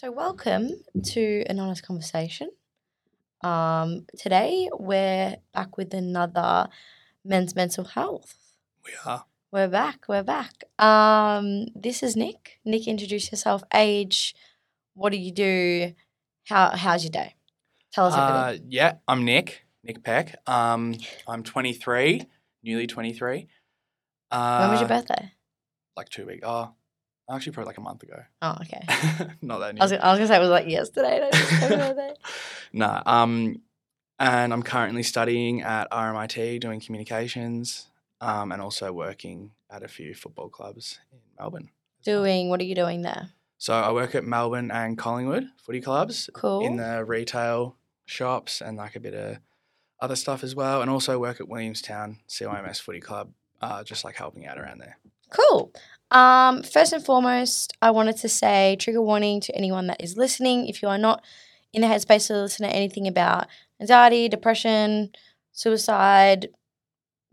So, welcome to an honest conversation. Um, today we're back with another men's mental health. We are. We're back. We're back. Um, this is Nick. Nick, introduce yourself. Age. What do you do? How How's your day? Tell us everything. Uh, yeah, I'm Nick. Nick Peck. Um, I'm 23, newly 23. Uh, when was your birthday? Like two weeks. Oh, actually, probably like a month ago. Oh, okay. Not that new. I was, I was gonna say it was like yesterday. and it was my birthday. no. Um, and I'm currently studying at RMIT doing communications. Um, and also working at a few football clubs in Melbourne. Doing what are you doing there? So I work at Melbourne and Collingwood footy clubs Cool. in the retail shops and like a bit of other stuff as well. And also work at Williamstown CYMS Footy Club, uh, just like helping out around there. Cool. Um, first and foremost, I wanted to say trigger warning to anyone that is listening. If you are not in the headspace to listen to anything about anxiety, depression, suicide,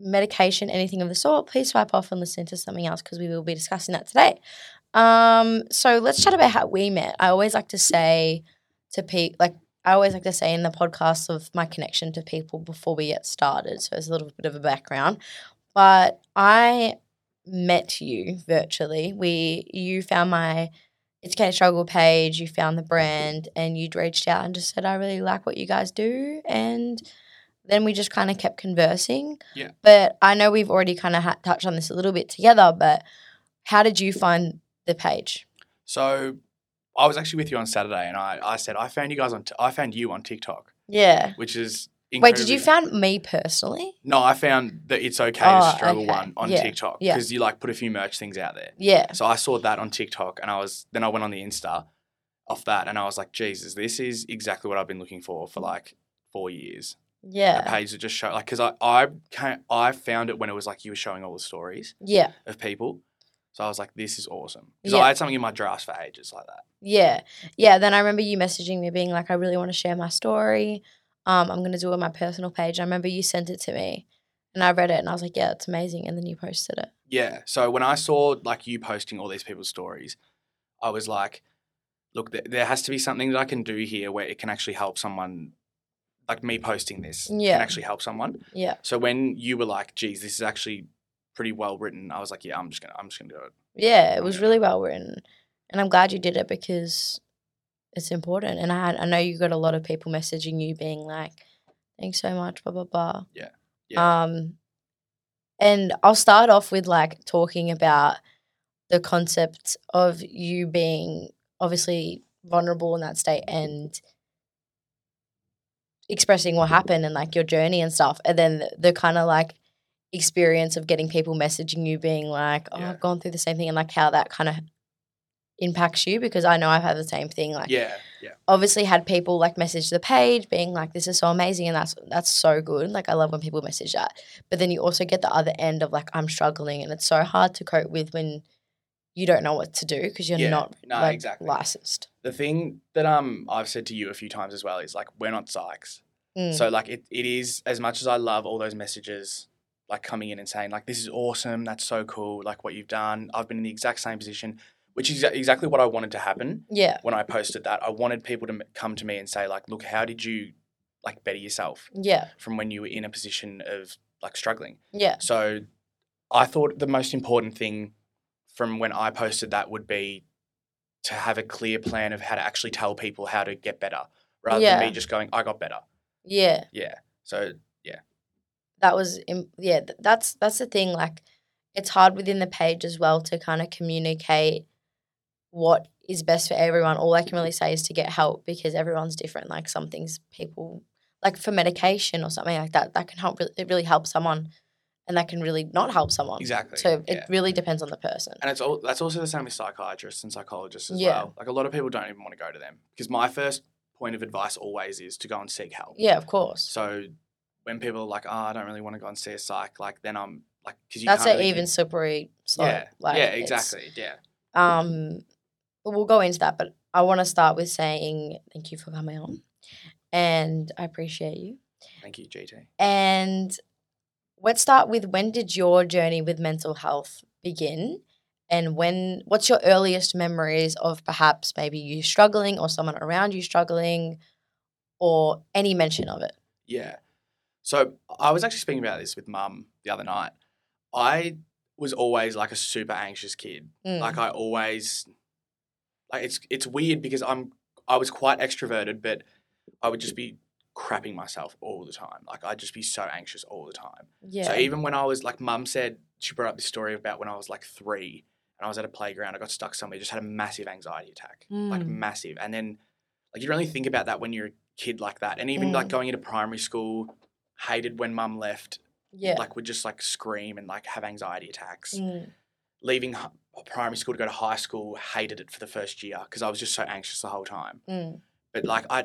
medication, anything of the sort, please swipe off and listen to something else because we will be discussing that today. Um, so let's chat about how we met. I always like to say to people, like I always like to say in the podcast of my connection to people before we get started. So it's a little bit of a background. But I met you virtually. We you found my It's Okay to Struggle page, you found the brand, and you'd reached out and just said, I really like what you guys do. And then we just kind of kept conversing. Yeah. But I know we've already kind of ha- touched on this a little bit together, but how did you find the page? So I was actually with you on Saturday and I, I said, I found you guys on, t- I found you on TikTok, Yeah. which is Wait, did you found me personally? No, I found that It's Okay Oh, to Struggle okay. one on Yeah, TikTok yeah. because you like put a few merch things out there. Yeah. So I saw that on TikTok and I was then I went on the Insta off that and I was like, Jesus, this is exactly what I've been looking for for like four years. Yeah. page that just show like because I I came, I found it when it was like you were showing all the stories Yeah. of people. So I was like, this is awesome because Yeah. I had something in my drafts for ages like that. Yeah. Yeah. Then I remember you messaging me being like, I really want to share my story. Um, I'm going to do it on my personal page. I remember you sent it to me and I read it and I was like, yeah, it's amazing. And then you posted it. Yeah. So when I saw like you posting all these people's stories, I was like, look, th- there has to be something that I can do here where it can actually help someone. Like me posting this Yeah. can actually help someone. Yeah. So when you were like, geez, this is actually pretty well written, I was like, yeah, I'm just gonna I'm just gonna do it. Yeah. It was Yeah. really well written. And I'm glad you did it because it's important. And I had, I know you got a lot of people messaging you being like, thanks so much, blah, blah, blah. Yeah. Yeah. Um, and I'll start off with like talking about the concept of you being obviously vulnerable in that state and expressing what happened and like your journey and stuff. And then the, the kind of like experience of getting people messaging you being like, oh, Yeah. I've gone through the same thing and like how that kind of impacts you because I know I've had the same thing. Like, yeah. Yeah. obviously had people like message the page being like this is so amazing and that's that's so good like i love when people message that but then you also get the other end of like i'm struggling and it's so hard to cope with when you don't know what to do because you're Yeah, not no, like, exactly. licensed The thing that um I've said to you a few times as well is like we're not psychs. Mm. So like it, it is as much as I love all those messages like coming in and saying like this is awesome, that's so cool, like what you've done. I've been in the exact same position, which is exactly what I wanted to happen yeah when I posted that. I wanted people to come to me and say like, look, how did you like better yourself yeah from when you were in a position of like struggling? yeah So I thought the most important thing from when I posted that would be to have a clear plan of how to actually tell people how to get better rather Yeah. than me just going, I got better. yeah Yeah. So yeah. that was yeah that's that's the thing like it's hard within the page as well to kind of communicate what is best for everyone all i can really say is to get help because everyone's different like some things people like for medication or something like that that can help it really helps someone and that can really not help someone exactly. so it really depends on the person And it's all that's also the same with psychiatrists and psychologists as Yeah. well. Like a lot of people don't even want to go to them because my first point of advice always is to go and seek help. yeah of course So when people are like, "Oh, I don't really want to go and see a psych," like then I'm like, because you that's an really even slippery slope yeah, like yeah, exactly, yeah. Um, but we'll go into that. But I want to start with saying thank you for coming on, and I appreciate you. Thank you, GT. And let's start with when did your journey with mental health begin, And when what's your earliest memories of perhaps maybe you struggling or someone around you struggling or any mention of it? Yeah. So I was actually speaking about this with mum the other night. I was always like a super anxious kid. Mm. Like I always like it's it's weird because I'm I was quite extroverted, but I would just be crapping myself all the time. Like I'd just be so anxious all the time. yeah. So even when I was like mum said she brought up this story about when I was like three and I was at a playground, I got stuck somewhere, just had a massive anxiety attack. Like Mm. massive. And then like you don't really think about that when you're a kid like that. And even like Mm. going into primary school, hated when mum left yeah. like would just like scream and like have anxiety attacks. Mm. Leaving primary school to go to high school, hated it for the first year because I was just so anxious the whole time. Mm. But like I,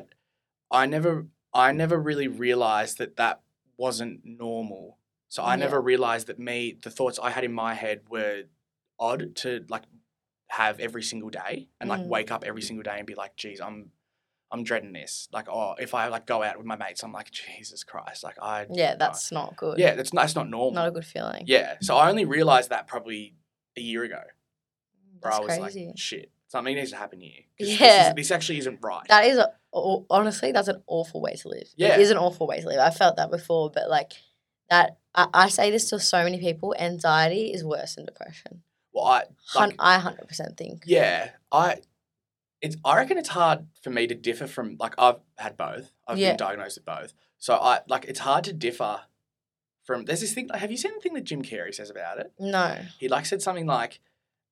I never, I never really realized that that wasn't normal. So I Yeah. never realized that me, the thoughts I had in my head were odd to like have every single day and like Mm. wake up every single day and be like, geez, I'm, I'm dreading this. Like, oh, if I like go out with my mates, I'm like, Jesus Christ, like I, Yeah, that's not good. yeah, that's not, that's not normal. Not a good feeling. Yeah. So I only realized that probably a year ago, where That's I was crazy. like, shit, something needs to happen here. 'Cause This, Yeah. is, this actually isn't right. That is a, honestly, that's an awful way to live. Yeah. It is an awful way to live. I felt that before, but like that, I, I say this to so many people anxiety is worse than depression. well, I, Like- I 100% think. yeah, I, it's, I reckon it's hard for me to differ from, like, I've had both. I've Yeah. been diagnosed with both. So I, like, it's hard to differ from, there's this thing, have you seen the thing that Jim Carrey says about it? No. He, like, said something like,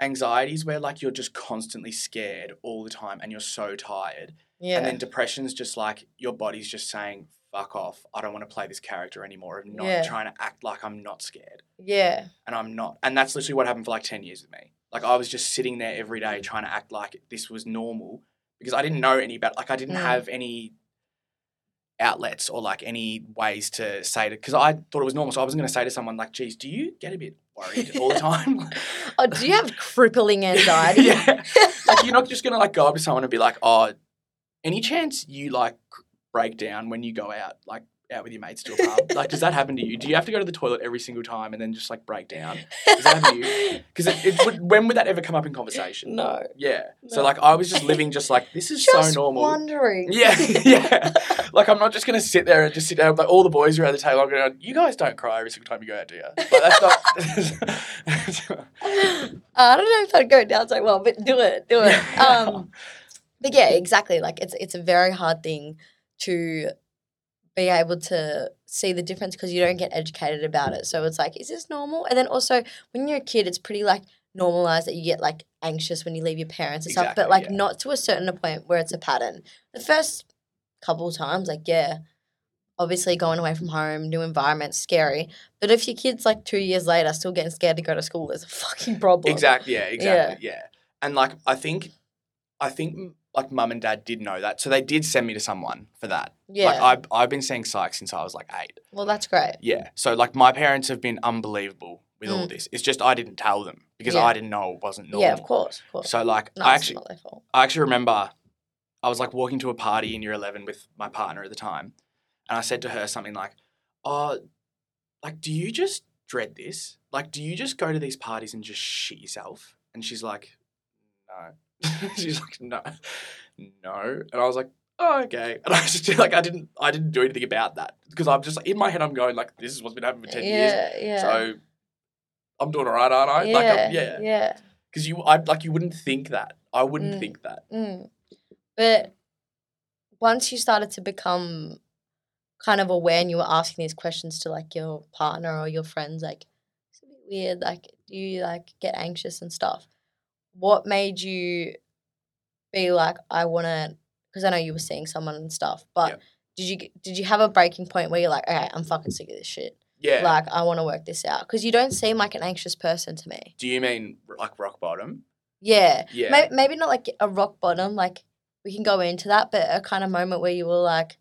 anxieties where, like, you're just constantly scared all the time and you're so tired. Yeah. And then depression's just like your body's just saying, fuck off. I don't want to play this character anymore of not Yeah. trying to act like I'm not scared. yeah. And I'm not. And that's literally what happened for like 10 years with me. Like I was just sitting there every day trying to act like this was normal because I didn't know any better. like I didn't Mm. have any outlets or like any ways to say it because I thought it was normal. So I wasn't going to say to someone like, geez, do you get a bit worried all the time? Oh, do you have crippling anxiety? yeah. Like you're not just gonna like go up to someone and be like, oh, any chance you like break down when you go out, like out with your mates to a pub? like, does that happen to you? Do you have to go to the toilet every single time and then just like break down? Does that happen to you? Because it, it would, when would that ever come up in conversation? no. Yeah. So like I was just living just like this is Just so normal. wondering. Yeah, yeah. Like I'm not just gonna sit there and just sit down. Like all the boys are around the table, I'm going, "You guys don't cry every single time you go out, do you?" Like, that's not. I don't know if that'd go down so well, but do it, do it. Um, but yeah, exactly. Like it's it's a very hard thing to be able to see the difference because you don't get educated about it. So it's like, is this normal? And then also when you're a kid, it's pretty like normalized that you get like anxious when you leave your parents and stuff, but like yeah. not to a certain point where it's a pattern. The first couple of times, like yeah, obviously going away from home, new environment, scary. But if your kid's like two years later still getting scared to go to school, there's a fucking problem. Exactly. Yeah. Exactly. Yeah. And like, I think, I think like mum and dad did know that, so they did send me to someone for that. Yeah. Like I've I've been seeing psych since I was like eight. well, that's great. Yeah. So like my parents have been unbelievable with all Mm. this. It's just I didn't tell them because Yeah. I didn't know it wasn't normal. Yeah, of course, of course. So like no, I actually not their fault. I actually remember I was like walking to a party in year 11 with my partner at the time. And I said to her something like, Oh, like, do you just dread this? Like, do you just go to these parties and just shit yourself? And she's like, No. she's like, No, no. And I was like, Oh, okay. And I just like, I didn't, I didn't do anything about that because I'm just like, in my head, I'm going, like, this is what's been happening for 10 years. Yeah, yeah. So I'm doing all right, aren't I? yeah, Like, I'm, yeah. yeah. Because you, I like, you wouldn't think that. I wouldn't Mm. think that. Mm. But once you started to become kind of aware and you were asking these questions to like your partner or your friends, like it's a bit weird. Like, do you like get anxious and stuff? What made you be like, I want to? Because I know you were seeing someone and stuff, but Yep. did you did you have a breaking point where you're like, okay, I'm fucking sick of this shit. Yeah. Like, I want to work this out because you don't seem like an anxious person to me. Do you mean like rock bottom? Yeah. Yeah. May- maybe not like a rock bottom, like we can go into that, but a kind of moment where you were like,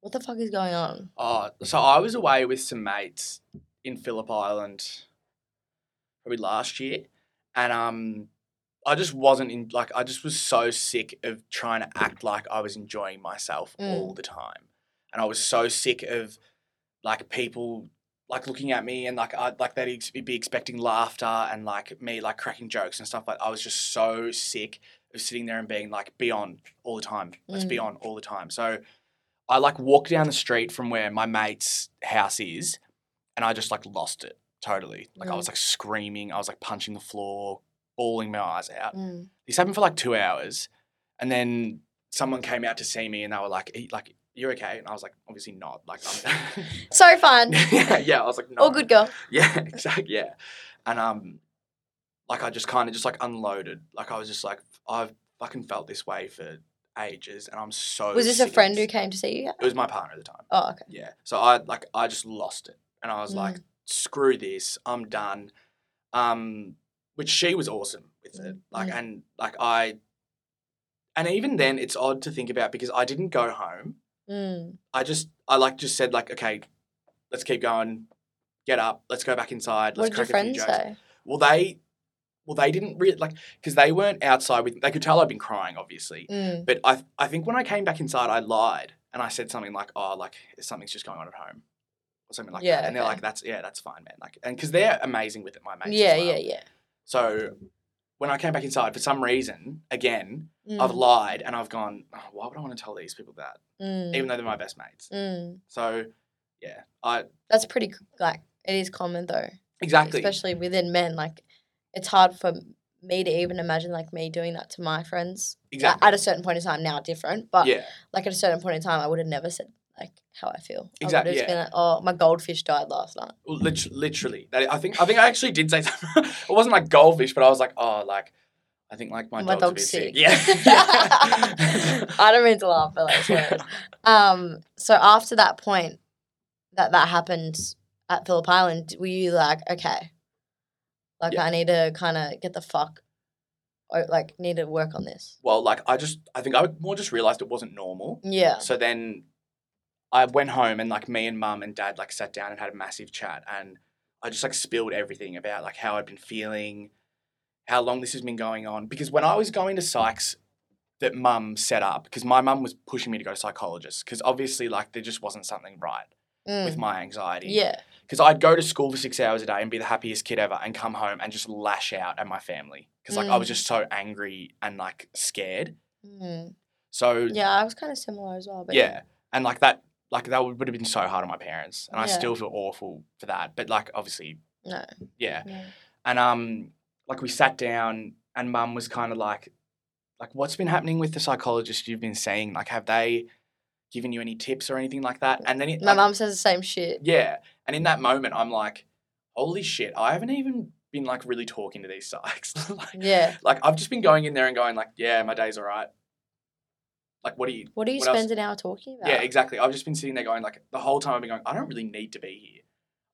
what the fuck is going on? Oh, so I was away with some mates in Phillip Island probably last year, and um, I just wasn't in like I just was so sick of trying to act like I was enjoying myself Mm. all the time, and I was so sick of like people like looking at me and like I like they'd ex- be expecting laughter and like me like cracking jokes and stuff like I was just so sick of sitting there and being like be on all the time. Let's be Mm. on all the time. So I like walked down the street from where my mate's house is and I just like lost it totally. Like I Mm. was like screaming, I was like punching the floor, bawling my eyes out. Mm. This happened for like two hours, and then someone came out to see me, and they were like, "Are you- "Like, you're okay?" And I was like, "Obviously not." Like, I'm So fun. yeah, yeah. I was like, "No." All good girl. Yeah, exactly. Yeah, and um, like I just kind of just like unloaded. Like I was just like, I've fucking felt this way for ages, and I'm so. Was this a friend who came to see you? It was my partner at the time. Oh, okay. Yeah. So I like I just lost it, and I was Mm. like, "Screw this! I'm done." Um, which she was awesome with it. Mm, Like, mm. and like I, and even then, it's odd to think about because I didn't go home. Mm. I just I like just said like, okay, let's keep going. Get up. Let's go back inside. What Let's did your crack a few friends say? Well, they, well, they didn't really like because they weren't outside with. They could tell I'd been crying, obviously. Mm. But I, I think when I came back inside, I lied and I said something like, "Oh, like something's just going on at home," or something like Yeah, that. And they're like, "That's yeah, that's fine, man." Like, and because they're amazing with it, my mates. Yeah, well. yeah, yeah. So when I came back inside, for some reason, again, I've Mm. lied and I've gone, oh, "Why would I want to tell these people that?" Mm. Even though they're my best mates. Mm. So yeah, I That's pretty like it is common though, exactly. especially within men. Like it's hard for me to even imagine like me doing that to my friends. Like, Exactly. At a certain point in time, now different, but yeah, like at a certain point in time, I would have never said like how I feel. I Exact- would have just yeah. been like, oh, my goldfish died last night. Well, literally. That I think I think I actually did say something. it wasn't like goldfish, but I was like, "Oh, like." I think like my, My dog's, dog's sick. sick. Yeah. I don't mean to laugh, but like, swear. um. So after that point, that that happened at Phillip Island, were you like, okay, like Yeah. I need to kind of get the fuck, or like need to work on this? well, like I just I think I more just realized it wasn't normal. Yeah. So then I went home and like me and mum and dad like sat down and had a massive chat and I just like spilled everything about like how I'd been feeling, how long this has been going on. Because when I was going to psychs that mum set up, because my mum was pushing me to go to psychologists, because obviously like there just wasn't something right with Mm. my anxiety. Yeah. Because I'd go to school for six hours a day and be the happiest kid ever and come home and just lash out at my family. Because like I was Mm. just so angry and like scared. Mm. So Yeah, I was kind of similar as well. But yeah. And like that, like that would, would have been so hard on my parents. And I still feel awful for that. But like obviously, No. yeah. no. And um, like we sat down and mum was kind of like, like, what's been happening with the psychologist you've been seeing? Like, have they given you any tips or anything like that? And then it, My like, mum says the same shit. yeah. And in that moment, I'm like, holy shit, I haven't even been like really talking to these psychs. like, Yeah. like I've just been going in there and going like, yeah, my day's all right. Like, what do you? What do you What else? spend an hour talking about? Yeah, exactly. I've just been sitting there going like the whole time I've been going, I don't really need to be here.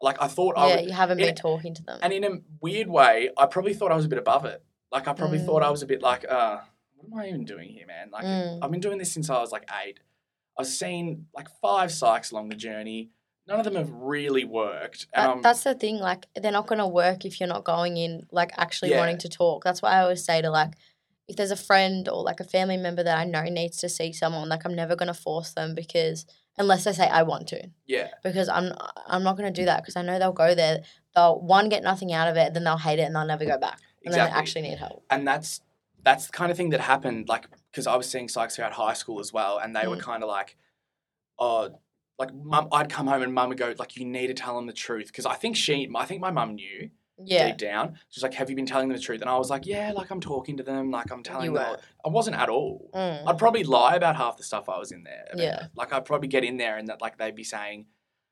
Like I thought I Yeah, would, you haven't been a- talking to them. and in a weird way, I probably thought I was a bit above it. Like I probably thought I Mm. was a bit like, uh, what am I even doing here, man? Like Mm. I've been doing this since I was like eight. I've seen like five psychs along the journey. None of them have really worked. That, that's the thing. Like, they're not going to work if you're not going in, like, actually Yeah. wanting to talk. That's why I always say to, like, if there's a friend or like a family member that I know needs to see someone, like, I'm never going to force them because unless they say I want to, yeah, because I'm I'm not going to do that because I know they'll go there, they'll one get nothing out of it, then they'll hate it and they'll never go back, and then exactly. they actually need help. and that's that's the kind of thing that happened like because i was seeing psychs throughout high school as well and they were Mm. kind of like oh like mum i'd come home and mum would go like you need to tell them the truth because i think she i think my mum knew Yeah, deep down she's like have you been telling them the truth and i was like yeah like i'm talking to them like i'm telling you them weren't. i wasn't at all Mm. i'd probably lie about half the stuff i was in there about. Yeah. like i'd probably get in there and that like they'd be saying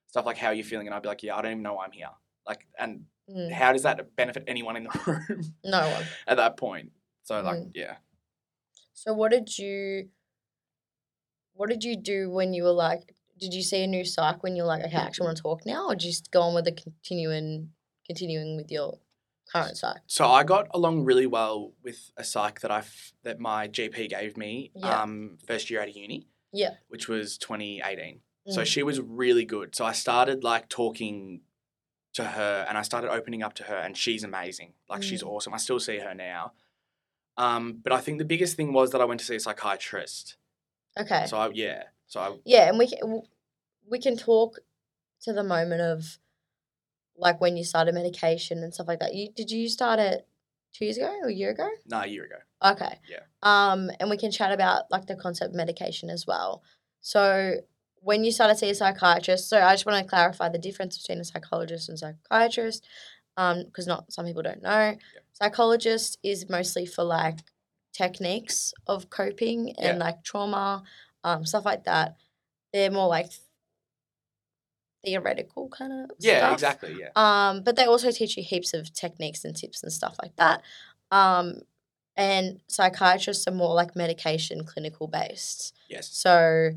stuff like how are you feeling and i'd be like yeah i don't even know why i'm here like and Mm. how does that benefit anyone in the room No one. at that point so like Mm. yeah So what did you what did you do when you were like did you see a new psych when you're like, okay, I actually want to talk now, or just go on with the continuing continuing with your current psych? So I got along really well with a psych that I that my GP gave me Yeah. um, first year out of uni. Yeah. Which was 2018. So Mm. she was really good. So I started like talking to her and I started opening up to her and she's amazing. Like she's Mm. awesome. I still see her now. Um, but I think the biggest thing was that I went to see a psychiatrist. Okay. So I, yeah. So I, yeah, and we can we can talk to the moment of like when you started medication and stuff like that. You did you start it two years ago or a year ago? Nah, a year ago. Okay. Yeah. Um, and we can chat about like the concept of medication as well. So when you started to see a psychiatrist, so I just want to clarify the difference between a psychologist and psychiatrist, um, because not some people don't know. Yeah. Psychologist is mostly for like techniques of coping and like trauma, um, stuff like that. They're more like theoretical kind of Yeah, stuff. exactly. Yeah. Um, but they also teach you heaps of techniques and tips and stuff like that. Um, and psychiatrists are more like medication clinical based. Yes. So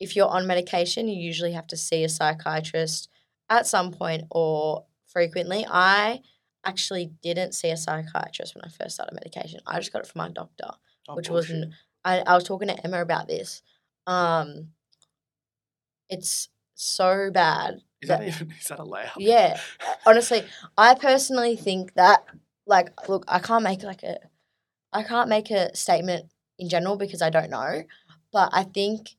if you're on medication, you usually have to see a psychiatrist at some point or frequently. I actually didn't see a psychiatrist when I first started medication. I just got it from my doctor, Oh, which wasn't. I, I was talking to Emma about this. Um, it's so bad. Is that even? Is that allowed? Yeah, honestly, I personally think that like look, I can't make like a I can't make a statement in general because I don't know, but I think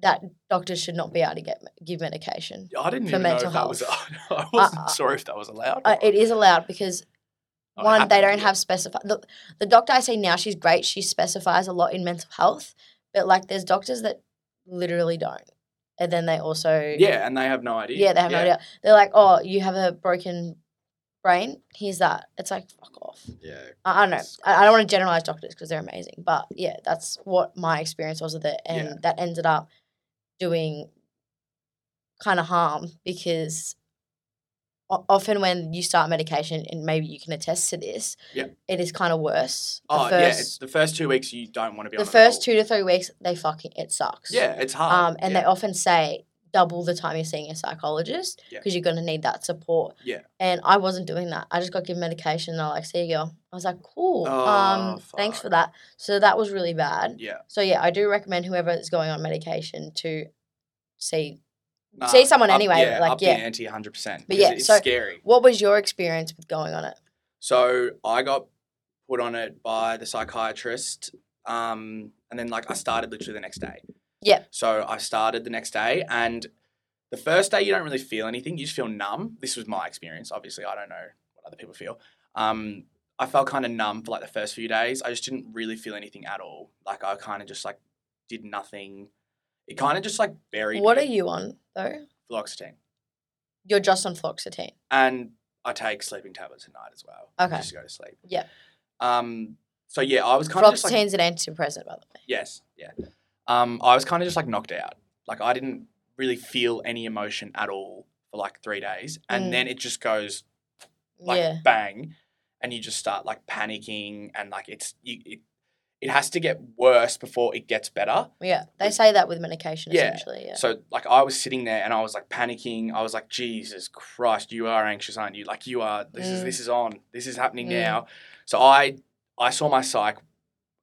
that doctors should not be able to get give medication. I didn't for even know mental that was. health. I wasn't Uh, sure if that was allowed. Uh, it is allowed because Oh, one, they don't have specified. The, the doctor I see now, she's great. She specifies a lot in mental health, but like there's doctors that literally don't, and then they also Yeah, and they have no idea. yeah they have no idea. They're like, oh, you have a broken brain. Here's that. It's like fuck off. Yeah. I, I don't know. I, I don't want to generalize doctors because they're amazing, but yeah, that's what my experience was with it, and Yeah. that ended up doing kind of harm because o- often when you start medication, and maybe you can attest to this, Yeah. it is kind of worse. The Oh yeah, it's first, the first two weeks you don't want to be the on it at first two to three weeks, they fucking it sucks. Yeah, it's hard. Um, and yeah. they often say double the time you're seeing a psychologist Yeah. because you're going to need that support. Yeah. And I wasn't doing that. I just got given medication and they're like, see you, girl. I was like, cool. Oh, um, thanks for that. So that was really bad. yeah. So yeah, I do recommend whoever is going on medication to see. Nah, See someone up- anyway, Yeah, like, up yeah. the ante 100%. But yeah, it's so- scary. What was your experience with going on it? So I got put on it by the psychiatrist, um, and then like I started literally the next day. Yeah. So I started the next day, and the first day you don't really feel anything; you just feel numb. This was my experience. Obviously, I don't know what other people feel. Um, I felt kind of numb for like the first few days. I just didn't really feel anything at all. Like I kind of just like did nothing. It kind of just like buried. What are you on though? Fluoxetine, You're just on fluoxetine. and I take sleeping tablets at night as well. Okay. Just to go to sleep. Yeah. Um. So yeah, I was kind of just like an antidepressant, by the way. Yes, yeah. Um, I was kind of just like knocked out. Like I didn't really feel any emotion at all for like three days, and Mm. then it just goes like yeah. bang, and you just start like panicking, and like it's you, it, it has to get worse before it gets better. Yeah. They say that with medication Yeah, essentially. Yeah. So like I was sitting there and I was like panicking. I was like, Jesus Christ, you are anxious, aren't you? Like you are. This is Mm. this is on. This is happening Mm. now. So I I saw my psych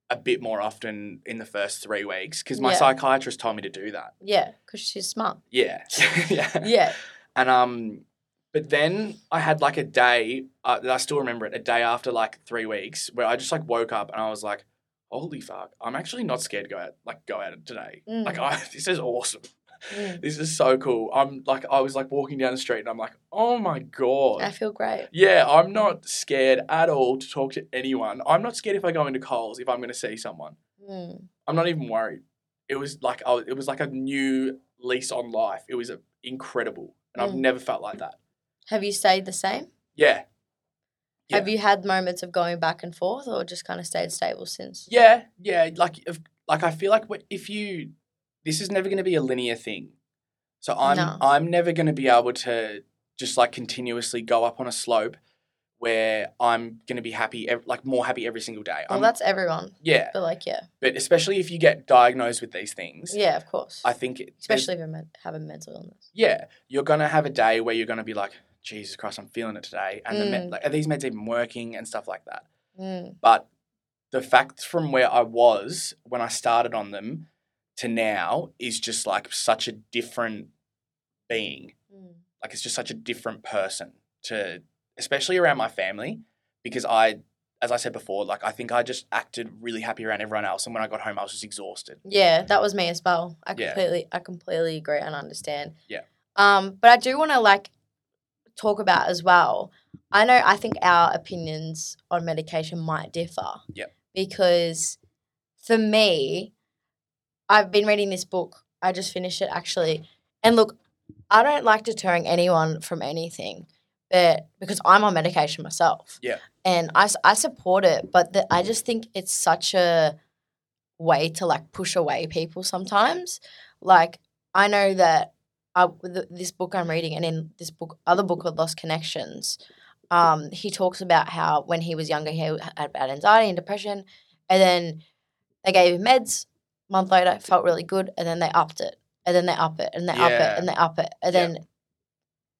a bit more often in the first three weeks because my Yeah. psychiatrist told me to do that. Yeah, because she's smart. Yeah, yeah, Yeah. And um, but then I had like a day. Uh, I still remember it. A day after like three weeks where I just like woke up and I was like, holy fuck, I'm actually not scared to go out like go out today. Like Mm. I, this is awesome. Mm. This is so cool. I'm like, I was like walking down the street and I'm like, oh my God. I feel great. Yeah, I'm not scared at all to talk to anyone. I'm not scared if I go into Coles if I'm going to see someone. Mm. I'm not even worried. It was like, I was, it was like a new lease on life. It was uh, incredible. And I've Mm. never felt like that. Have you stayed the same? Yeah. Have you had moments of going back and forth or just kind of stayed stable since? Yeah, yeah. Like, if, like I feel like if you, this is never going to be a linear thing. So I'm, No. I'm never going to be able to just like continuously go up on a slope where I'm going to be happy, like more happy every single day. Well, I'm, that's everyone. yeah, But like, yeah. but especially if you get diagnosed with these things, Yeah, of course. I think, it, Especially if you have a mental illness. yeah, you're gonna have a day where you're gonna be like, Jesus Christ, I'm feeling it today, and the med- Mm. like, are these meds even working and stuff like that. Mm. But the fact from where I was when I started on them to now is just like such a different being. Mm. Like it's just such a different person to, especially around my family, because I, as I said before, like I think I just acted really happy around everyone else, and when I got home, I was just exhausted. Yeah, that was me as well. I Yeah. completely, I completely agree and understand. Yeah. Um, but I do want to like talk about as well. I know I think our opinions on medication might differ. Yep. Because for me, I've been reading this book. I just finished it actually. And look, I don't like deterring anyone from anything, but because I'm on medication myself. Yeah. And I, I support it, but the, I just think it's such a way to like push away people sometimes. Like, I know that I, th- this book I'm reading, and in this book, other book called Lost Connections, um, he talks about how when he was younger, he had bad anxiety and depression, and then they gave him meds. A month later, felt really good, and then they upped it, and then they up it, and they up it, and they up it, and Yeah. then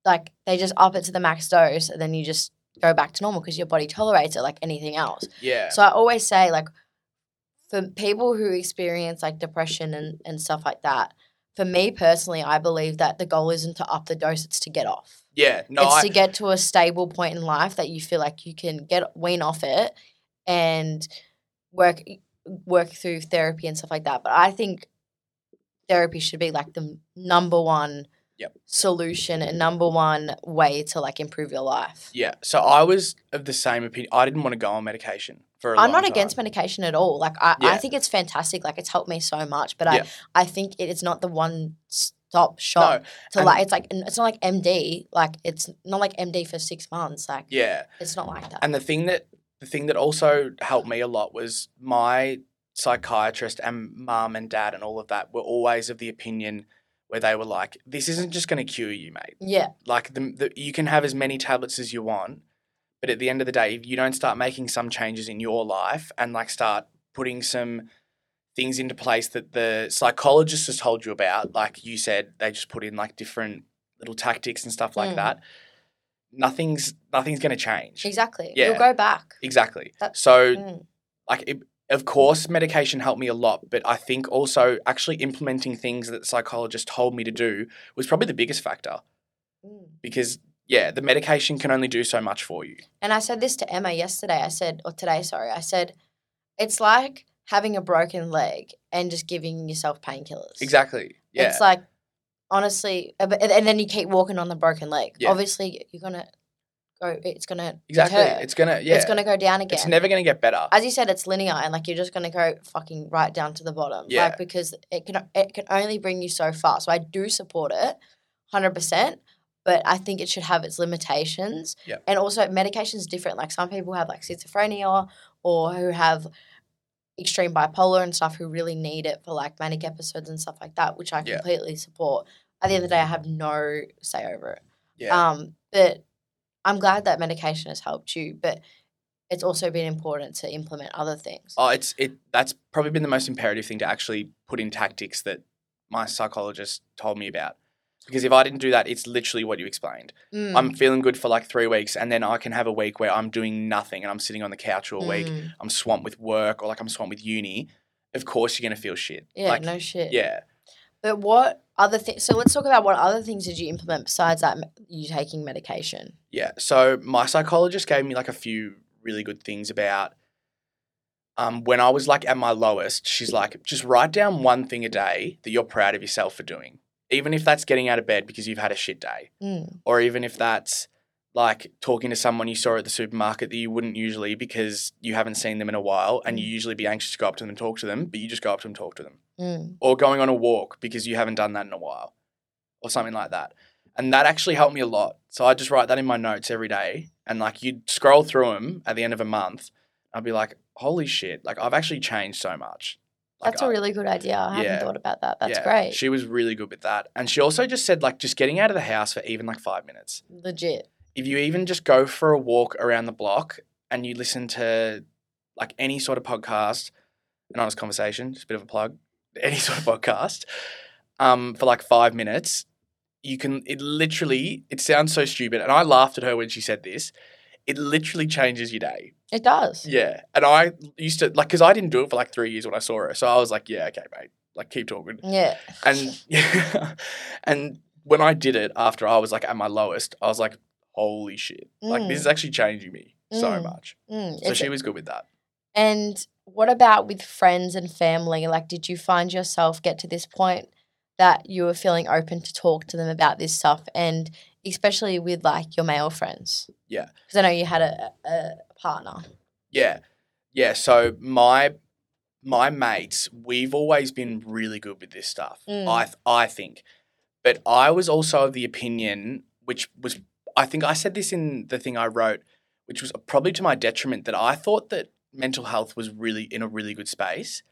like they just up it to the max dose, and then you just go back to normal because your body tolerates it like anything else. Yeah. So I always say like for people who experience like depression and, and stuff like that, for me personally, I believe that the goal isn't to up the dose, it's to get off. yeah. No, it's I, to get to a stable point in life that you feel like you can get wean off it and work work through therapy and stuff like that. But I think therapy should be like the number one Yep. solution and number one way to like improve your life. yeah. So I was of the same opinion. I didn't want to go on medication for a I'm not against medication at all. Like I, Yeah. I think it's fantastic. Like it's helped me so much. But Yeah. I, I think it, it's not the one stop shop No. to and- like it's like it's not like MD. Like it's not like MD for six months. Like Yeah. it's not like that. And the thing that the thing that also helped me a lot was my psychiatrist and mum and dad and all of that were always of the opinion where they were like, "This isn't just going to cure you, mate. yeah. Like the, the you can have as many tablets as you want, but at the end of the day, if you don't start making some changes in your life and like start putting some things into place that the psychologist has told you about, like you said, they just put in like different little tactics and stuff like Mm. that. Nothing's nothing's going to change. Exactly. Yeah. You'll go back. Exactly. That- so, Mm. like, it, of course, medication helped me a lot, but I think also actually implementing things that the psychologist told me to do was probably the biggest factor Mm. because, yeah, the medication can only do so much for you. And I said this to Emma yesterday. I said, or today, sorry. I said, it's like having a broken leg and just giving yourself painkillers. Exactly. Yeah. It's like honestly, and then you keep walking on the broken leg. Yeah. Obviously, you're gonna go. It's gonna exactly. deter. It's gonna, yeah. It's gonna go down again. It's never gonna get better. As you said, it's linear, and like you're just gonna go fucking right down to the bottom. Yeah. Like because it can it can only bring you so far. So I do support it, hundred percent. But I think it should have its limitations. Yeah. And also, medication is different. Like some people have like schizophrenia or who have extreme bipolar and stuff who really need it for like manic episodes and stuff like that, which I Yeah. completely support. At the end of the day, I have no say over it. Yeah. Um, but I'm glad that medication has helped you, but it's also been important to implement other things. oh, it's it. That's probably been the most imperative thing to actually put in tactics that my psychologist told me about. Because if I didn't do that, it's literally what you explained. Mm, I'm feeling good for like three weeks, and then I can have a week where I'm doing nothing and I'm sitting on the couch all week. mm. I'm swamped with work or like I'm swamped with uni. Of course, you're gonna feel shit. Yeah, like, no shit. Yeah. But what other things? So let's talk about what other things did you implement besides that? You taking medication? Yeah. So my psychologist gave me like a few really good things about um, when I was like at my lowest, she's like, just write down one thing a day that you're proud of yourself for doing. Even if that's getting out of bed because you've had a shit day. Mm. Or even if that's like talking to someone you saw at the supermarket that you wouldn't usually because you haven't seen them in a while and you usually be anxious to go up to them and talk to them, but you just go up to them and talk to them. Mm. or going on a walk because you haven't done that in a while or something like that. And that actually helped me a lot. So I just write that in my notes every day and like you'd scroll through them at the end of a month. I'd be like, holy shit, like I've actually changed so much. Like, That's a really good idea. I Yeah. hadn't thought about that. That's yeah, great. She was really good with that. And she also just said like just getting out of the house for even like five minutes. Legit. If you even just go for a walk around the block and you listen to like any sort of podcast, an honest conversation, just a bit of a plug, any sort of podcast, um, for like five minutes, you can it literally it sounds so stupid. And I laughed at her when she said this. It literally changes your day. It does. Yeah. And I used to like because I didn't do it for like three years when I saw her. So I was like, yeah, okay, mate. Like keep talking. Yeah. And yeah, and when I did it after I was like at my lowest, I was like, holy shit. Like this is actually changing me so Mm. much. Mm. So she was good with that. And what about with friends and family? Like, did you find yourself get to this point that you were feeling open to talk to them about this stuff? And especially with like your male friends. Yeah. Because I know you had a, a partner. Yeah. Yeah. So my my mates, we've always been really good with this stuff. Mm. I th- I think. But I was also of the opinion, which was I think I said this in the thing I wrote, which was probably to my detriment, that I thought that mental health was really in a really good space.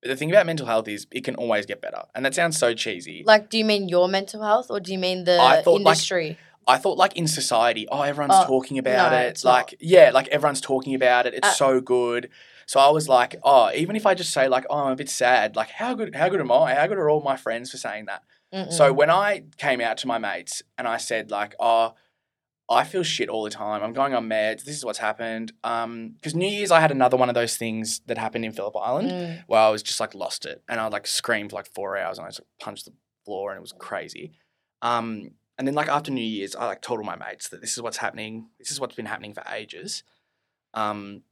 But the thing about mental health is it can always get better. And that sounds so cheesy. Like, do you mean your mental health or do you mean the I thought, like, industry? I thought like in society, oh, everyone's Oh, talking about no, it. it's Like, yeah, like everyone's talking about it. It's Uh, so good. So I was like, oh, even if I just say like, oh, I'm a bit sad, like how good how good am I? How good are all my friends for saying that? So Mm-mm. when I came out to my mates and I said like, oh, I feel shit all the time. I'm going on meds. This is what's happened. Um, because New Year's I had another one of those things that happened in Phillip Island Mm. where I was just like lost it and I like screamed for like four hours and I just like, punched the floor and it was crazy. Um, and then like after New Year's, I like told all my mates that this is what's happening. This is what's been happening for ages. Um,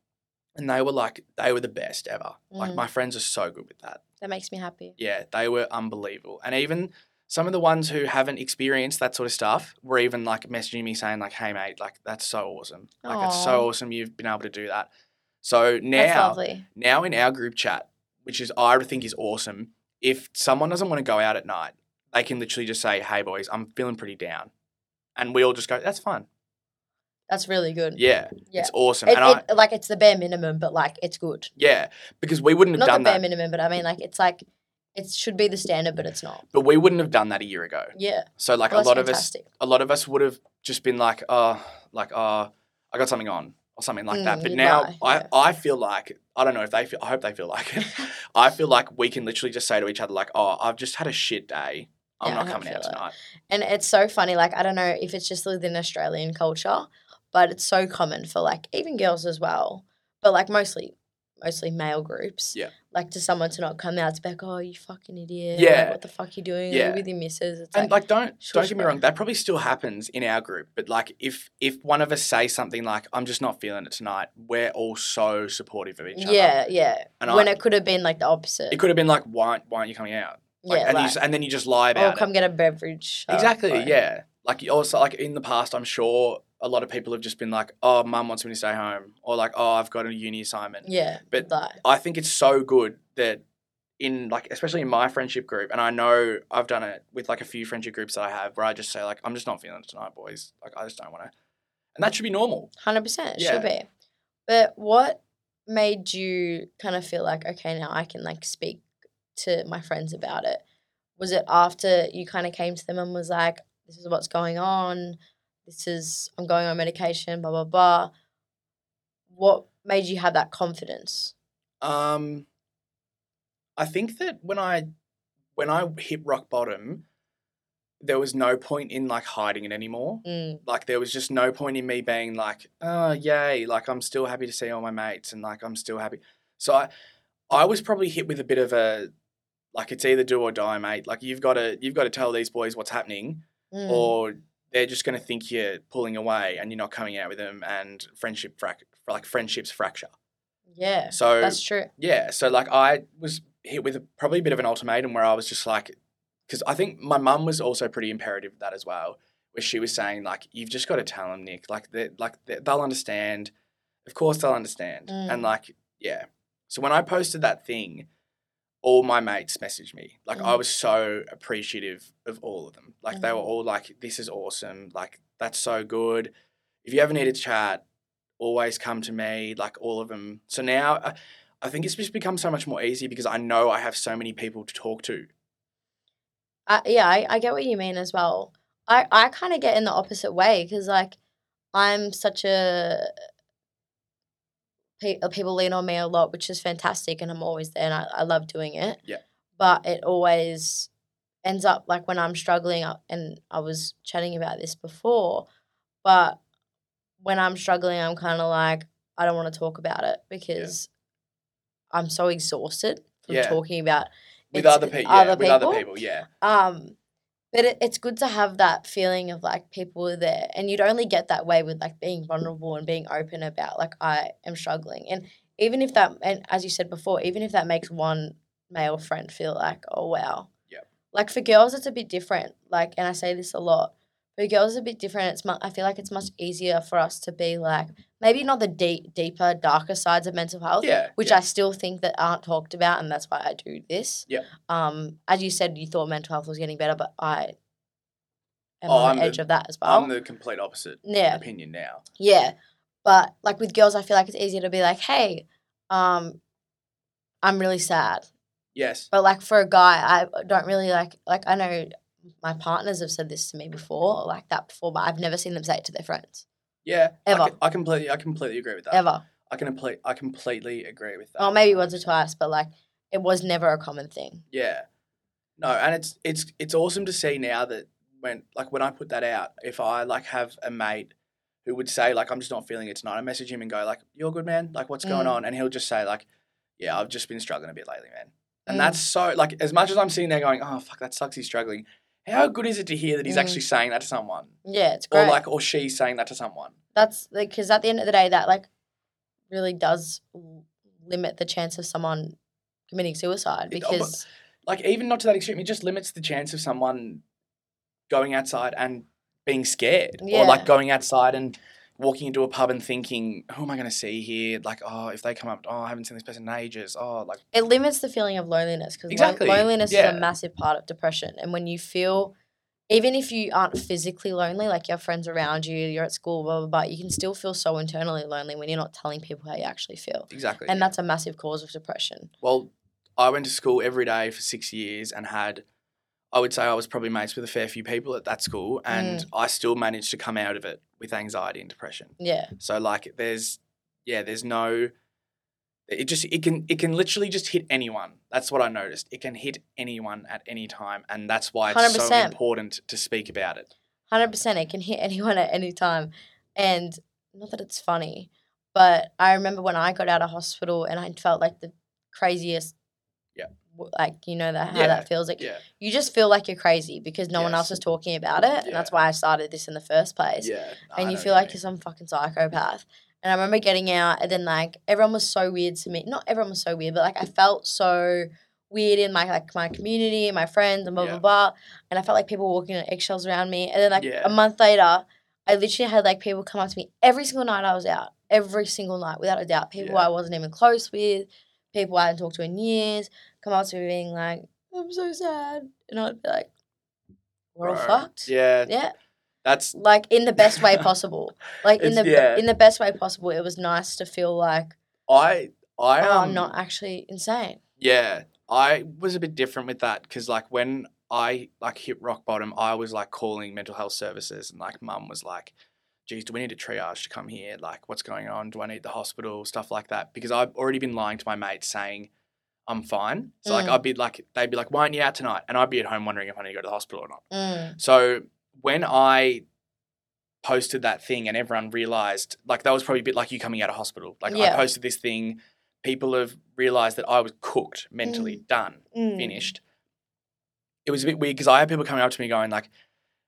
and they were like they were the best ever. Like Mm. my friends are so good with that. That makes me happy. Yeah, they were unbelievable. And even some of the ones who haven't experienced that sort of stuff were even like messaging me saying like, "Hey mate, like that's so awesome. Like it's so awesome you've been able to do that." So now now in our group chat, which is I think is awesome, if someone doesn't want to go out at night, they can literally just say, "Hey boys, I'm feeling pretty down," and we all just go, "That's fine." That's really good. Yeah, Yeah. it's awesome. It, and I, like it's the bare minimum, but like it's good. yeah, because we wouldn't have Not the done bare that, minimum, but I mean like it's like it should be the standard, but it's not. but we wouldn't have done that a year ago. Yeah. So like Well, a lot that's of us, a lot of us would have just been like, "Oh, like oh, I got something on." Or something like that. Mm, But now lie, I, yeah. I feel like I don't know if they feel I hope they feel like it. I feel like we can literally just say to each other like, "Oh, I've just had a shit day. I'm Yeah, not coming out it. tonight." And it's so funny. Like I don't know if it's just within Australian culture, but it's so common for like even girls as well. But like mostly, mostly male groups. Yeah. Like to someone to not come out to be like, oh, you fucking idiot. Yeah. Like, what the fuck you doing? Yeah. With your missus. It's And like, like, don't don't get me wrong, that probably still happens in our group. But like, if if one of us say something like, "I'm just not feeling it tonight," we're all so supportive of each other. yeah, yeah. And when I- it could have been like the opposite. it could have been like, "Why aren't, why aren't you coming out?" Like, yeah, and, like, you just, and then you just lie about. oh, about come it. get a beverage. Oh, Exactly. yeah. Like you also like in the past, I'm sure a lot of people have just been like, "Oh, mum wants me to stay home," or like, "Oh, I've got a uni assignment." Yeah. But like, I think it's so good that in like especially in my friendship group, and I know I've done it with like a few friendship groups that I have where I just say like, I'm just not feeling it tonight, boys. Like I just don't want to, and that should be normal. Hundred percent, it Yeah. should be. But what made you kind of feel like okay, now I can like speak to my friends about it? Was it after you kind of came to them and was like, "This is what's going on. This is I'm going on medication." Blah blah blah. What made you have that confidence? Um, I think that when I when I hit rock bottom, there was no point in like hiding it anymore. Mm, Like there was just no point in me being like, oh yay, like I'm still happy to see all my mates and like I'm still happy. So I I was probably hit with a bit of a like it's either do or die, mate. Like you've got to you've got to tell these boys what's happening, mm, or they're just going to think you're pulling away and you're not coming out with them, and friendship frac- like friendships fracture. yeah, So that's true. yeah, so like I was hit with a, probably a bit of an ultimatum where I was just like, because I think my mum was also pretty imperative with that as well, where she was saying like, you've just got to tell them, Nick, like they like they, they'll understand, of course they'll understand, Mm. and like yeah. So when I posted that thing, all my mates messaged me. Like I Mm. was so appreciative of all of them. Like they were Mhm. all like, this is awesome. Like that's so good. If you ever need a chat, always come to me. Like all of them. So now. I, I think it's just become so much more easy because I know I have so many people to talk to. I, yeah, I, I get what you mean as well. I, I kind of get in the opposite way because, like, I'm such a. uh, People lean on me a lot, which is fantastic, and I'm always there, and I, I love doing it. Yeah. But it always ends up like when I'm struggling, uh, and I was chatting about this before, but when I'm struggling, I'm kind of like, I don't want to talk about it because I'm so exhausted from Yeah. talking about With other, pe- yeah, other with other people. people, yeah. Um, but it, it's good to have that feeling of like people are there, and you'd only get that way with like being vulnerable and being open about like I am struggling, and even if that, and as you said before, even if that makes one male friend feel like, oh wow, Yep. Like for girls, it's a bit different. Like, and I say this a lot. For girls, it's a bit different. It's mu- I feel like it's much easier for us to be like maybe not the deep, deeper, darker sides of mental health, Yeah. which yeah. I still think that aren't talked about, and that's why I do this. Yeah. Um, as you said, you thought mental health was getting better, but I am Oh, on I'm the the- edge of that as well. I'm the complete opposite yeah, opinion now. yeah. But like with girls, I feel like it's easier to be like, hey, um, I'm really sad. Yes. But like for a guy, I don't really like like I know my partners have said this to me before, like that before, but I've never seen them say it to their friends Yeah. I Ever. c- I, completely I completely agree with that. ever. I can complete I completely agree with that. Oh, maybe once or twice, but like it was never a common thing. Yeah. No, and it's it's it's awesome to see now that when like when I put that out, if I like have a mate who would say like I'm just not feeling it tonight, I message him and go like, "You're a good, man. Like, what's going Mm. on?" And he'll just say like, "Yeah, I've just been struggling a bit lately, man." And Mm. that's so like as much as I'm sitting there going, "Oh fuck, that sucks. He's struggling." How good is it to hear that he's Mm. actually saying that to someone, Yeah, it's great. or like, or she's saying that to someone? That's like because at the end of the day, that like really does limit the chance of someone committing suicide It- oh, because like even not to that extreme, it just limits the chance of someone going outside and being scared, or like going outside and walking into a pub and thinking, "Who am I going to see here?" Like, oh, if they come up, oh, I haven't seen this person in ages. Oh, like, it limits the feeling of loneliness because Exactly, loneliness is a massive part of depression. And when you feel, even if you aren't physically lonely, like you have friends around you, you're at school, blah blah blah, you can still feel so internally lonely when you're not telling people how you actually feel, exactly. and that's a massive cause of depression. well, I went to school every day for six years and had. I would say I was probably mates with a fair few people at that school, and Mm. I still managed to come out of it with anxiety and depression. Yeah, So like there's yeah, there's no it just it can it can literally just hit anyone. That's what I noticed. It can hit anyone at any time and that's why it's so 100%. important to speak about it. hundred percent, it can hit anyone at any time, and not that it's funny, but I remember when I got out of hospital and I felt like the craziest. Yeah. Like you know that how Yeah, that feels like Yeah. you just feel like you're crazy because no one else is talking about it, and that's why I started this in the first place. Yeah. and I you feel like you're some fucking psychopath. And I remember getting out, and then like everyone was so weird to me. Not everyone was so weird, but like I felt so weird in my like my community and my friends and blah Yeah. blah blah. And I felt like people walking on eggshells around me. And then like Yeah. a month later, I literally had like people come up to me every single night I was out, every single night without a doubt. People Yeah. I wasn't even close with, people I hadn't talked to in years, come up to me being like, "I'm so sad," and I'd be like, "We're all Bro, fucked." Yeah. Yeah That's like in the best way possible. Like in It's- the yeah. in the best way possible. It was nice to feel like I I oh, um, I'm not actually insane. Yeah, I was a bit different with that because like when I like hit rock bottom, I was like calling mental health services and like mum was like, "Geez, do we need a triage to come here? Like, what's going on? Do I need the hospital? Stuff like that." Because I've already been lying to my mates saying I'm fine. So like Mm. I'd be like, they'd be like, "Why aren't you out tonight?" And I'd be at home wondering if I need to go to the hospital or not. Mm, So when I posted that thing and everyone realized, like that was probably a bit like you coming out of hospital. Like I posted this thing, people have realized that I was cooked, mentally done, mm. finished. It was a bit weird because I had people coming up to me going like,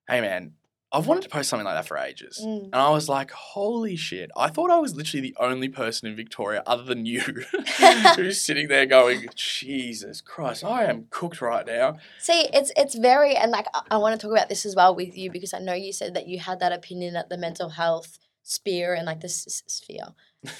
"Hey man, I've wanted to post something like that for ages." Mm. And I was like, holy shit. I thought I was literally the only person in Victoria other than you who's sitting there going, Jesus Christ, I am cooked right now. See, it's it's very and like I, I want to talk about this as well with you because I know you said that you had that opinion that the mental health sphere and like the s- sphere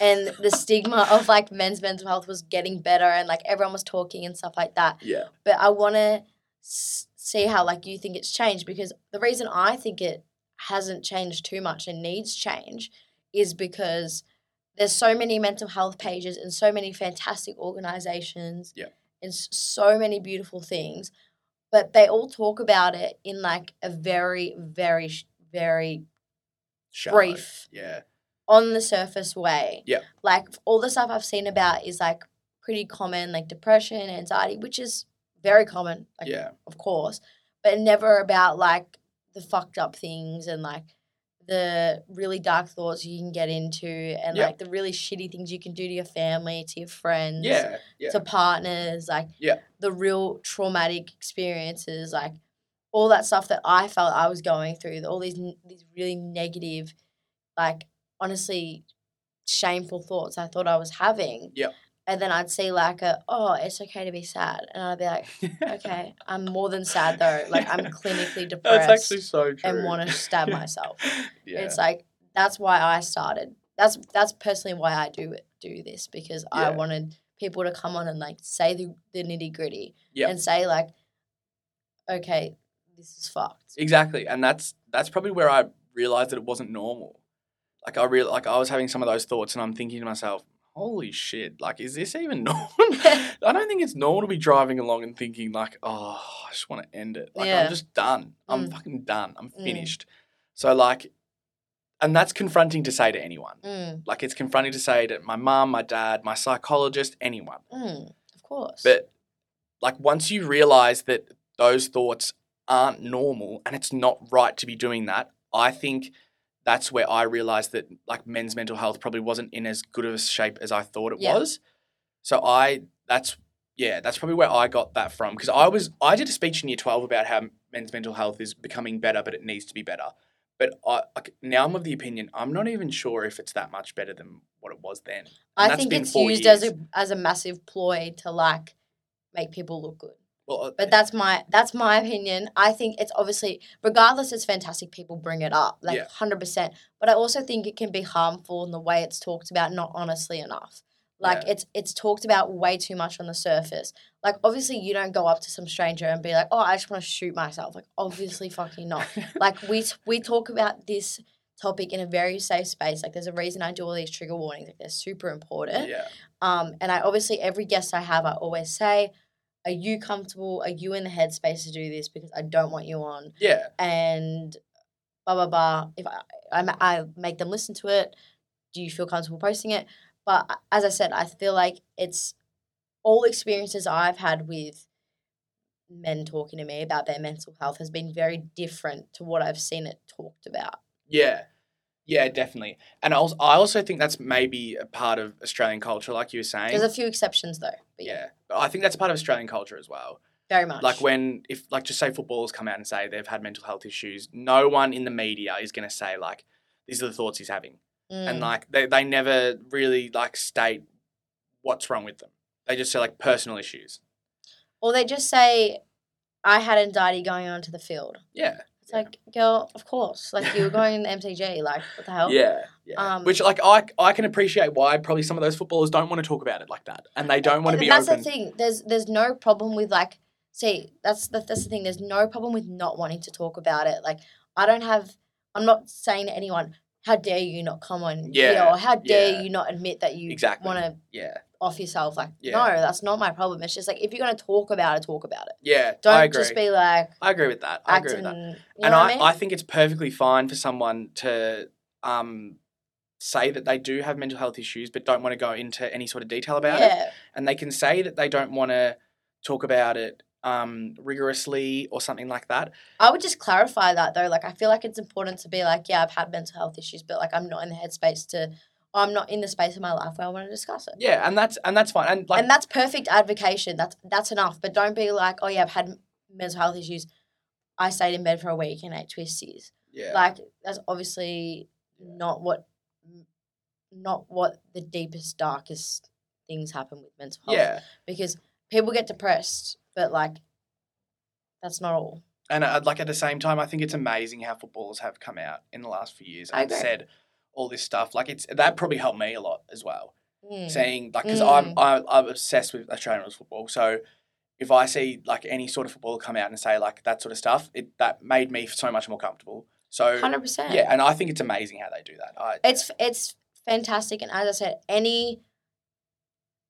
and the stigma of like men's mental health was getting better and like everyone was talking and stuff like that. Yeah. but I want to s- see how like you think it's changed because the reason I think it hasn't changed too much and needs change is because there's so many mental health pages and so many fantastic organizations Yeah. and so many beautiful things but they all talk about it in like a very very very Shallow. brief Yeah. on the surface way. Yeah. Like all the stuff I've seen about is like pretty common, like depression, anxiety, which is very common, like, Yeah. of course, but never about like the fucked up things and like the really dark thoughts you can get into and Yeah. like the really shitty things you can do to your family, to your friends, Yeah. Yeah. to partners, like Yeah. the real traumatic experiences, like all that stuff that I felt I was going through, all these these really negative, like honestly shameful thoughts I thought I was having. Yep. And then I'd see like a oh it's okay to be sad, and I'd be like okay I'm more than sad though like I'm clinically depressed That's actually so true. and want to stab myself. yeah. It's like that's why I started. That's that's personally why I do it, do this because I wanted people to come on and like say the, the nitty gritty Yep. and say like, okay, this is fucked. Exactly, and that's that's probably where I realized that it wasn't normal. Like I real like I was having some of those thoughts, and I'm thinking to myself, "Holy shit! Like, is this even normal?" I don't think it's normal to be driving along and thinking like, "Oh, I just want to end it. Like, Yeah. I'm just done. I'm Mm. fucking done. I'm Mm. finished." So like, and that's confronting to say to anyone. Mm, Like, it's confronting to say to my mom, my dad, my psychologist, anyone. mm, of course. But like once you realize that those thoughts aren't normal and it's not right to be doing that, I think that's where I realized that like men's mental health probably wasn't in as good of a shape as I thought it Yeah. was. So I that's yeah, that's probably where I got that from because I was I did a speech in year 12 about how men's mental health is becoming better but it needs to be better. But I like, now I'm of the opinion I'm not even sure if it's that much better than what it was then. I think it's used as a as a massive ploy to like make people look good. Uh, But that's my that's my opinion. I think it's obviously regardless it's fantastic people bring it up, like Yeah. hundred percent. But I also think it can be harmful in the way it's talked about not honestly enough. Like Yeah. it's it's talked about way too much on the surface. Like obviously you don't go up to some stranger and be like, "Oh, I just want to shoot myself." Like obviously fucking not. Like we t- we talk about this topic in a very safe space. Like there's a reason I do all these trigger warnings. Like they're super important. yeah. Um, and I obviously every guest I have, I always say, "Are you comfortable? Are you in the headspace to do this? Because I don't want you on." Yeah. And blah blah blah. If I I, I make them listen to it, do you feel comfortable posting it? But as I said, I feel like it's all experiences I've had with men talking to me about their mental health has been very different to what I've seen it talked about. Yeah, yeah, definitely. And I also, I also think that's maybe a part of Australian culture, like you were saying. There's a few exceptions though, but yeah, yeah, but I think that's part of Australian culture as well. very much. Like when, if like just say footballers come out and say they've had mental health issues, no one in the media is going to say like these are the thoughts he's having, and Mm. like they they never really like state what's wrong with them. They just say like personal issues. Or they just say, I had anxiety going on to the field. Yeah, It's like, girl, of course. Like you were going in the MCG. Like, what the hell? yeah, yeah. Um, Which like I I can appreciate why probably some of those footballers don't want to talk about it like that, and they don't want to be that's open. the thing. There's there's no problem with like see, that's the that's the thing. There's no problem with not wanting to talk about it. Like I don't have I'm not saying to anyone, how dare you not come on here Yeah, or how dare yeah. you not admit that you Exactly. want to Yeah, off yourself. Like, Yeah. no, that's not my problem. It's just like if you're gonna talk about it, talk about it. yeah. Don't I agree. just be like I agree with that. I agree with that. you and I, I mean? I think it's perfectly fine for someone to um, say that they do have mental health issues but don't want to go into any sort of detail about it. yeah. And they can say that they don't want to talk about it um, rigorously or something like that. I would just clarify that though. Like, I feel like it's important to be like, yeah, I've had mental health issues, but like, I'm not in the headspace to, I'm not in the space of my life where I want to discuss it. Yeah, and that's and that's fine. And like and that's perfect advocation. That's that's enough. But don't be like, oh yeah, I've had mental health issues. I stayed in bed for a week and ate twisties. yeah, Like, that's obviously not what, not what the deepest, darkest things happen with mental health. yeah. Because people get depressed, but like, that's not all. And uh, like at the same time, I think it's amazing how footballers have come out in the last few years I and said all this stuff. Like it's that probably helped me a lot as well. Mm. saying like because Mm. I'm, I'm I'm obsessed with Australian rules football. So if I see like any sort of footballer come out and say like that sort of stuff, it that made me so much more comfortable. So Hundred percent. yeah, and I think it's amazing how they do that. I, it's it's fantastic and as i said any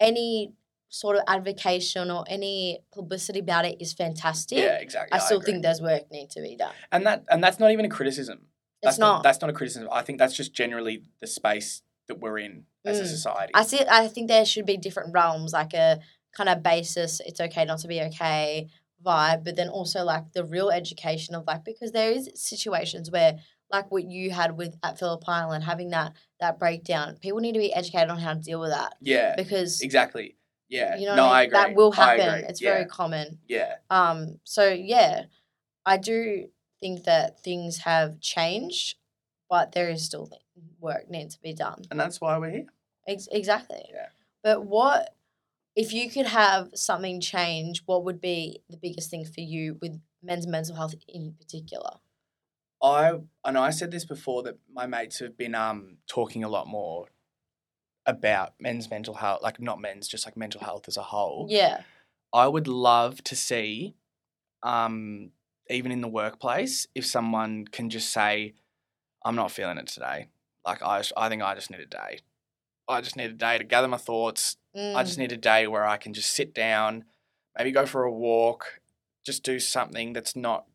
any sort of advocation or any publicity about it is fantastic yeah, exactly. i still agree. think there's work need to be done and that and that's not even a criticism. That's it's not That's not a criticism. I think that's just generally the space that we're in as a Mm. society. i see i think there should be different realms like a kind of basis it's okay not to be okay vibe but then also like the real education of like because there is situations where like what you had with at phillip island having that that breakdown people need to be educated on how to deal with that yeah, because exactly. Yeah, you know no, I, I agree. that will happen it's yeah. very common yeah, Um, so yeah, I do think that things have changed, but there is still work needs to be done. and that's why we're here. Ex- exactly. Yeah. But what if you could have something change, what would be the biggest thing for you with men's mental health in particular? I I know I said this before that my mates have been um talking a lot more about men's mental health, like not men's, just like mental health as a whole. Yeah. I would love to see, um, even in the workplace, if someone can just say, "I'm not feeling it today." Like I, I think I just need a day. I just need a day to gather my thoughts. I just Mm. need a day where I can just sit down, maybe go for a walk, just do something that's not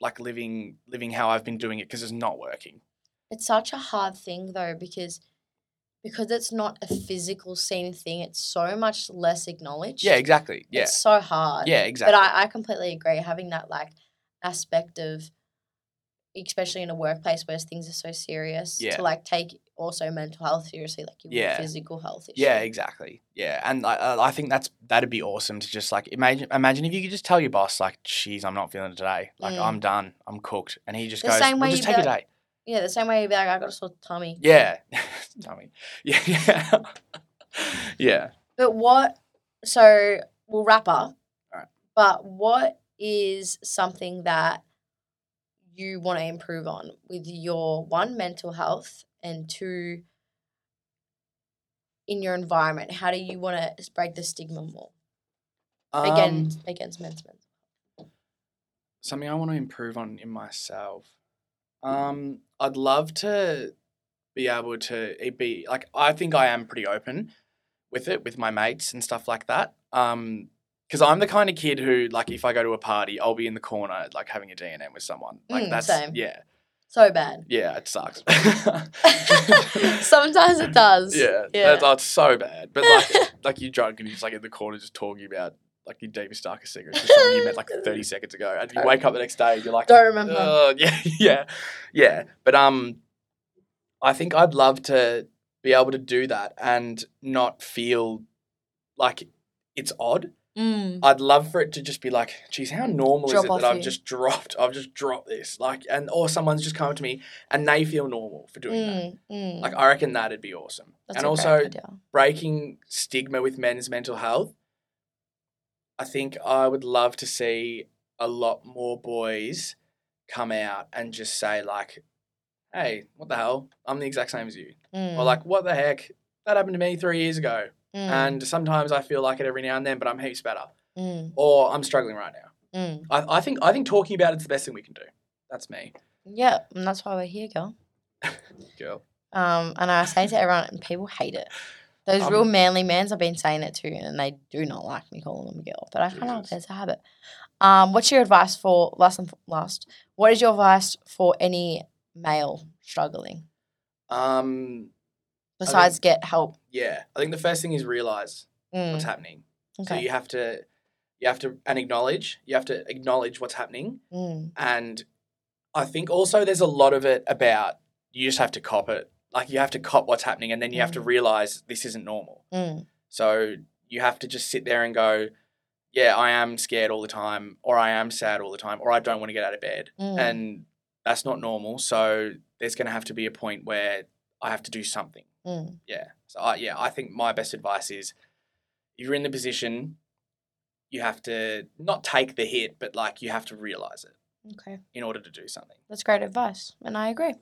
like living living how I've been doing it because it's not working. It's such a hard thing though because because it's not a physical seen thing, it's so much less acknowledged. Yeah, exactly. Yeah, It's so hard. yeah, exactly. But I, I completely agree. Having that like aspect of especially in a workplace where things are so serious Yeah. to like take also mental health seriously like you would Yeah. physical health issue. Yeah, exactly. Yeah, and I, I think that's that'd be awesome to just like imagine imagine if you could just tell your boss like, "Geez, I'm not feeling it today. Like Mm. I'm done. I'm cooked," and he just The goes, same well, way "Just you take a day." Yeah, the same way you'd be like, I got a sore tummy. Yeah, me. Yeah, yeah, yeah. But what? So we'll wrap up. But what is something that you want to improve on with your one mental health and two in your environment? How do you want to break the stigma more Um, against against men's mental? something I want to improve on in myself. Um, I'd love to be able to it be like I think I am pretty open with it with my mates and stuff like that. Um, because I'm the kind of kid who like if I go to a party, I'll be in the corner like having a D and M with someone. Like Mm, that's same. yeah, So bad. yeah, it sucks. Sometimes it does. Yeah, Yeah. That's, that's so bad. But like, like you're drunk and you're just like in the corner just talking about like your deepest darkest secrets with someone you met like 30 seconds ago, and you wake up the next day, you're like, Don't remember. "Uh, yeah, yeah, yeah. But um, I think I'd love to be able to do that and not feel like it's odd. Mm. I'd love for it to just be like, geez, how normal Drop is it that I've you. just dropped? I've just dropped this, like, and or someone's just come up to me and they feel normal for doing that. Mm, mm. Like, I reckon that'd be awesome. That's and also, breaking stigma with men's mental health. I think I would love to see a lot more boys come out and just say like, "Hey, what the hell? I'm the exact same as you," Mm, or like, "What the heck? That happened to me three years ago." mm, And sometimes I feel like it every now and then, but I'm heaps better, mm, or I'm struggling right now. mm. I, I think I think talking about it's the best thing we can do. That's me, Yeah, and that's why we're here, girl. girl. Um, and I say to everyone, and people hate it. Those real Um, manly mans, I've been saying it to, and they do not like me calling them a girl. But I it; Jesus. it's a habit. Um, what's your advice for last and last? What is your advice for any male struggling Um, besides get help? yeah, I think the first thing is realize Mm, what's happening. So you have to, you have to, and acknowledge. You have to acknowledge what's happening, Mm, and I think also there's a lot of it about you just have to cop it. Like you have to cop what's happening, and then you have to Mm. realize this isn't normal. mm, So you have to just sit there and go, yeah, I am scared all the time, or I am sad all the time, or I don't want to get out of bed, mm. and that's not normal. So there's going to have to be a point where I have to do something. mm. Yeah. So I, yeah, I think my best advice is if you're in the position, you have to not take the hit, but like you have to realize it Okay, in order to do something. that's great advice, and I agree.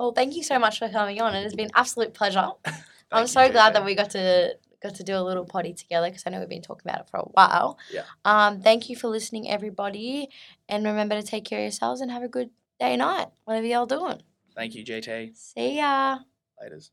Well, thank you so much for coming on. It has been an absolute pleasure. I'm so glad that we got to got to do a little potty together because I know we've been talking about it for a while. Yeah. Um, thank you for listening, everybody, and remember to take care of yourselves and have a good day, night, whatever y'all doing. Thank you, JT. See ya. Laters.